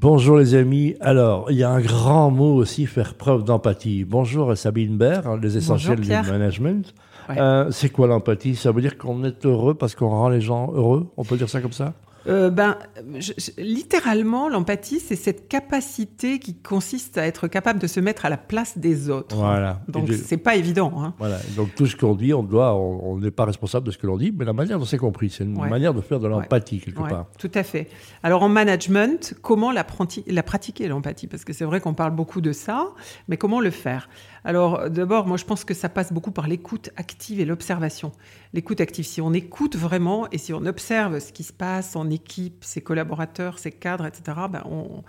Bonjour les amis. Alors, il y a un grand mot aussi, faire preuve d'empathie. Bonjour Sabine Baird, les essentiels du management. Euh, c'est quoi l'empathie? Ça veut dire qu'on est heureux parce qu'on rend les gens heureux? On peut dire ça comme ça? Euh, ben, littéralement, l'empathie, c'est cette capacité qui consiste à être capable de se mettre à la place des autres. Voilà. Donc, c'est pas évident. Hein. Voilà. Donc, tout ce qu'on dit, on doit, on n'est pas responsable de ce que l'on dit, mais la manière dont c'est compris, c'est une manière de faire de l'empathie quelque part. Tout à fait. Alors, en management, comment la, la pratiquer l'empathie? Parce que c'est vrai qu'on parle beaucoup de ça, mais comment le faire? Alors d'abord, moi je pense que ça passe beaucoup par l'écoute active et l'observation. L'écoute active, si on écoute vraiment et si on observe ce qui se passe en ses collaborateurs, ses cadres, etc., ben on,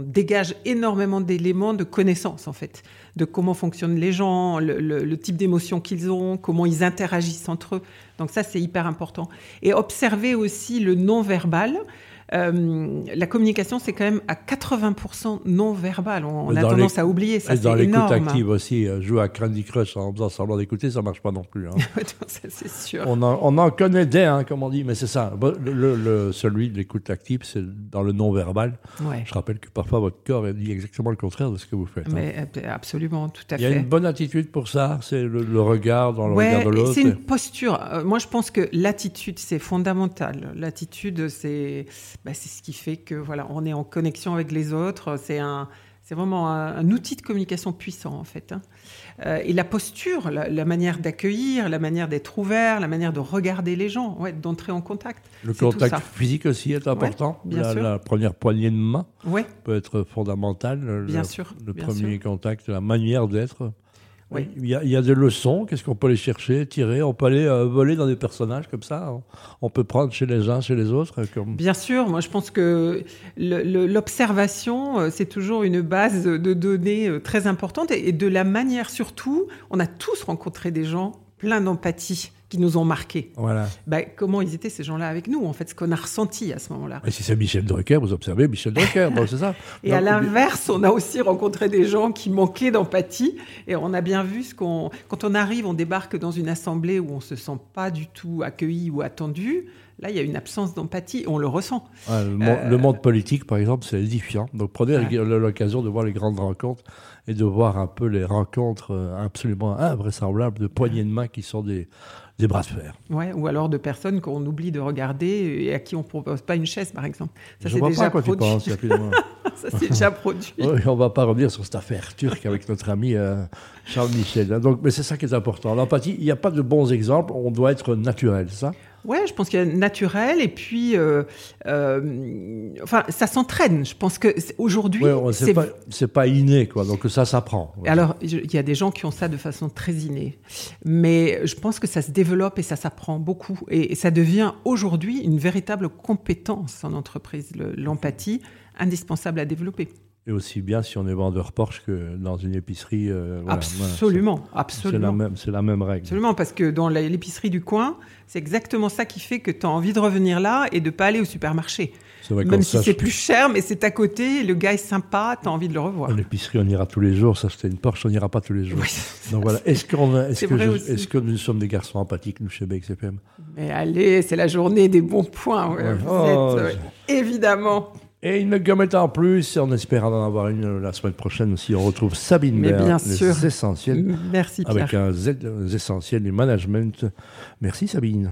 dégage énormément d'éléments de connaissance en fait, de comment fonctionnent les gens, le, type d'émotions qu'ils ont, comment ils interagissent entre eux. Donc ça c'est hyper important. Et observer aussi le non-verbal. Euh, la communication, c'est quand même à 80% non verbal. On, a tendance à oublier ça. Dans l'écoute active aussi, euh, jouer à Candy Crush en faisant semblant d'écouter, ça marche pas non plus. Hein. c'est sûr. On en, connaît des, hein, comme on dit, mais c'est ça. Le, celui de l'écoute active, c'est dans le non verbal. Je rappelle que parfois votre corps dit exactement le contraire de ce que vous faites. Hein. Mais euh, absolument, tout à fait. Il y a une bonne attitude pour ça. C'est le, regard dans le regard de l'autre. C'est une posture. moi, je pense que l'attitude, c'est fondamental. L'attitude, c'est bah, c'est ce qui fait que voilà, on est en connexion avec les autres. C'est un, c'est vraiment un, outil de communication puissant en fait. Hein. Euh, et la posture, la, manière d'accueillir, la manière d'être ouvert, la manière de regarder les gens, ouais, d'entrer en contact. Le contact physique aussi est important. la, première poignée de main peut être fondamentale. Bien sûr. Le premier contact, la manière d'être. Il, y a, des leçons, qu'est-ce qu'on peut aller chercher, tirer? On peut aller euh, voler dans des personnages comme ça On peut prendre chez les uns, chez les autres comme... Bien sûr, moi je pense que l'observation, euh, c'est toujours une base de données euh, très importante. Et de la manière surtout, on a tous rencontré des gens pleins d'empathie qui nous ont marqués. Voilà. Bah, comment ils étaient ces gens-là avec nous, en fait, ce qu'on a ressenti à ce moment-là. Et si c'est Michel Drucker, vous observez Michel Drucker, c'est ça. Et à l'inverse, on a aussi rencontré des gens qui manquaient d'empathie, et on a bien vu ce qu'on, quand on arrive, on débarque dans une assemblée où on se sent pas du tout accueilli ou attendu. Là, il y a une absence d'empathie, on le ressent. le, monde politique, par exemple, c'est édifiant. Donc prenez l'occasion de voir les grandes rencontres et de voir un peu les rencontres euh, absolument invraisemblables de poignées de main qui sont des, des bras de fer. Ouais, ou alors de personnes qu'on oublie de regarder et à qui on ne propose pas une chaise, par exemple. Ça, c'est déjà pas produit. Tu penses, ça, c'est déjà produit. on ne va pas revenir sur cette affaire turque avec notre ami euh, Charles Michel. Hein. Donc, mais c'est ça qui est important. L'empathie, il n'y a pas de bons exemples, on doit être naturel, ça Ouais, je pense qu'il y a naturel et puis, euh, euh, enfin, ça s'entraîne. Je pense que aujourd'hui, ouais, c'est pas, pas, inné, quoi. Donc ça s'apprend. Alors, il y a des gens qui ont ça de façon très innée, mais je pense que ça se développe et ça s'apprend beaucoup et, ça devient aujourd'hui une véritable compétence en entreprise, l'empathie indispensable à développer. Et aussi bien si on est vendeur Porsche que dans une épicerie. Euh, absolument, absolument. C'est la, même règle. Absolument, parce que dans l'épicerie du coin, c'est exactement ça qui fait que tu as envie de revenir là et de pas aller au supermarché. Vrai même si c'est plus cher, mais c'est à côté, le gars est sympa, tu as envie de le revoir. L'épicerie, on ira tous les jours, ça c'était une Porsche, on n'ira pas tous les jours. Donc voilà, est-ce est que, est que, nous sommes des garçons empathiques, nous, chez BXFM Mais allez, c'est la journée des bons points, oh, évidemment. Et une gommette en plus, en espérant en avoir une la semaine prochaine aussi. On retrouve Sabine Mais bien sûr. les essentiels. Merci Pierre. Avec un Z, les essentiels du management. Merci Sabine.